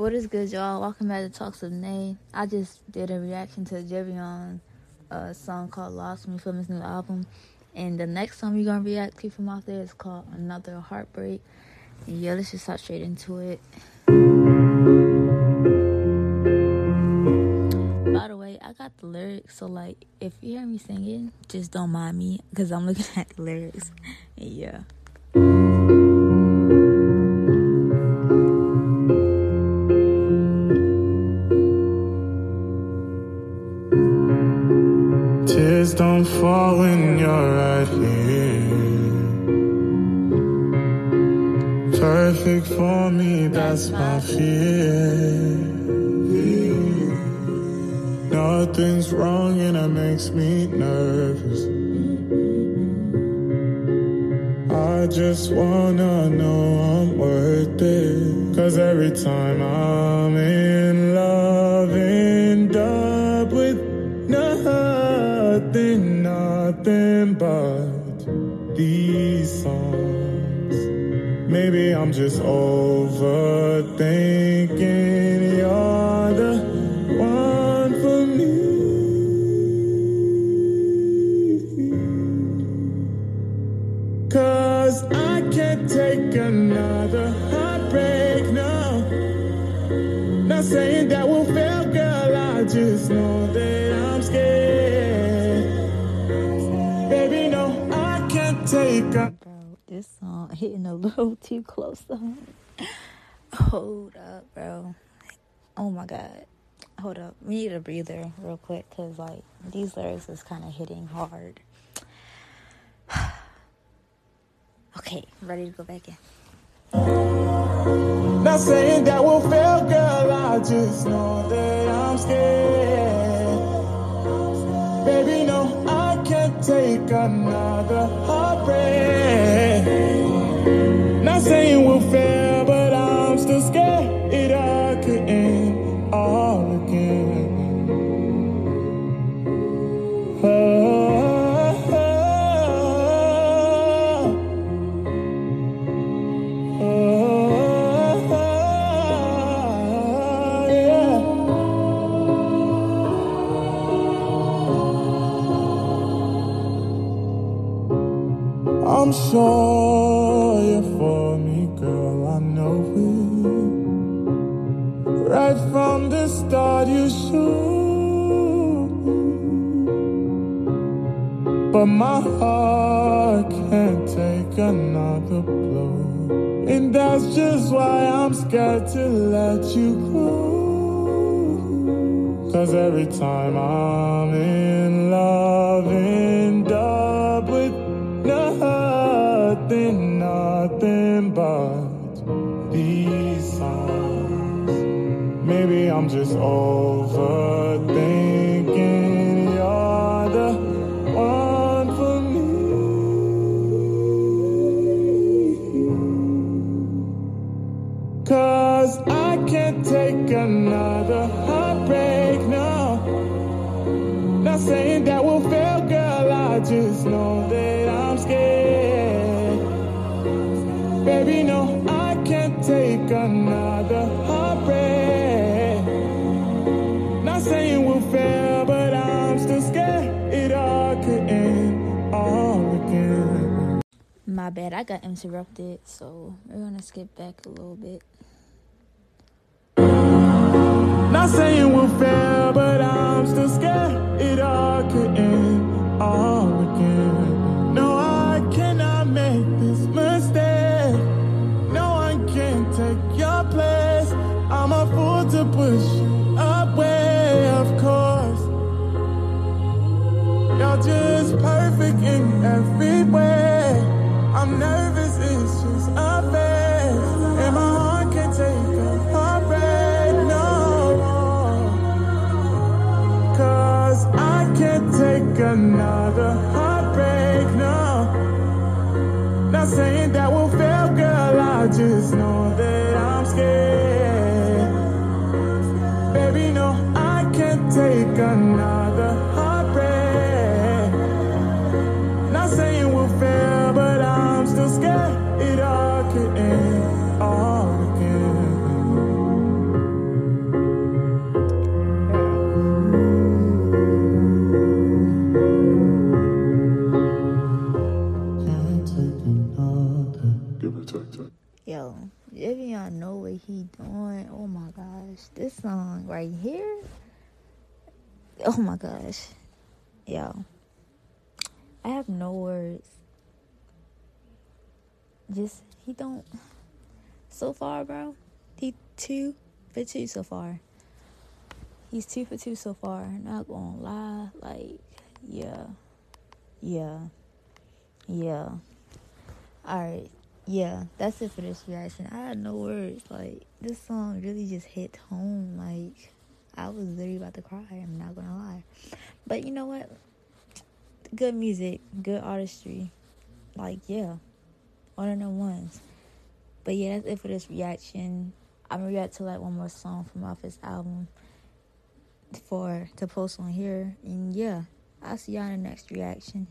What is good, y'all? Welcome back to Talks of Nay. I just did a reaction to Javion uh, song called Lost Me from his new album. And the next song we're gonna react to from off there is called Another Heartbreak. And yeah, let's just start straight into it. By the way, I got the lyrics, so like if you hear me singing, just don't mind me because I'm looking at the lyrics. Yeah. Tears don't fall when you're right here. Perfect for me, that's my fear. Nothing's wrong and it makes me nervous. I just wanna know I'm worth it. Cause every time I'm in love, nothing, but these songs. Maybe I'm just overthinking. You're the one for me. Cause I can't take another heartbreak now. Not saying that will fail, girl. I just know that I'm scared. Take a. Bro, this song hitting a little too close to home. Hold up, bro. Oh my god. Hold up. We need a breather real quick because, like, these lyrics is kind of hitting hard. okay, ready to go back in. Not saying that will fail, girl. I just know that I'm scared. Baby, no, I can't take another I'm sure you're for me, girl. I know it. Right from the start, you showed me. But my heart can't take another blow. And that's just why I'm scared to let you go. Cause every time I'm in love, end Maybe I'm just overthinking. You're the one for me. Cause I can't take another heartbreak now. Not saying that My bad, I got interrupted, so we're gonna skip back a little bit. Not saying we'll fail, but I'm still scared it all could end all again. No, I cannot make this mistake. No one can take your place. I'm a fool to push you away, of course. You're just perfect in every way. Another heartbreak, no. Not saying that will fail, girl. I just know that I'm scared. Baby, no, I can't take another one. Oh my gosh. This song right here. Oh my gosh. Yo. I have no words. Just he don't so far, bro. He two for two so far. He's two for two so far. Not gonna lie. Like, yeah. Yeah. Yeah. Alright. Yeah, that's it for this reaction. I had no words. Like, this song really just hit home. Like, I was literally about to cry. I'm not gonna lie. But you know what? Good music, good artistry. Like, yeah. One of them ones. But yeah, that's it for this reaction. I'm gonna react to like one more song from off his album for to post on here. And yeah, I'll see y'all in the next reaction.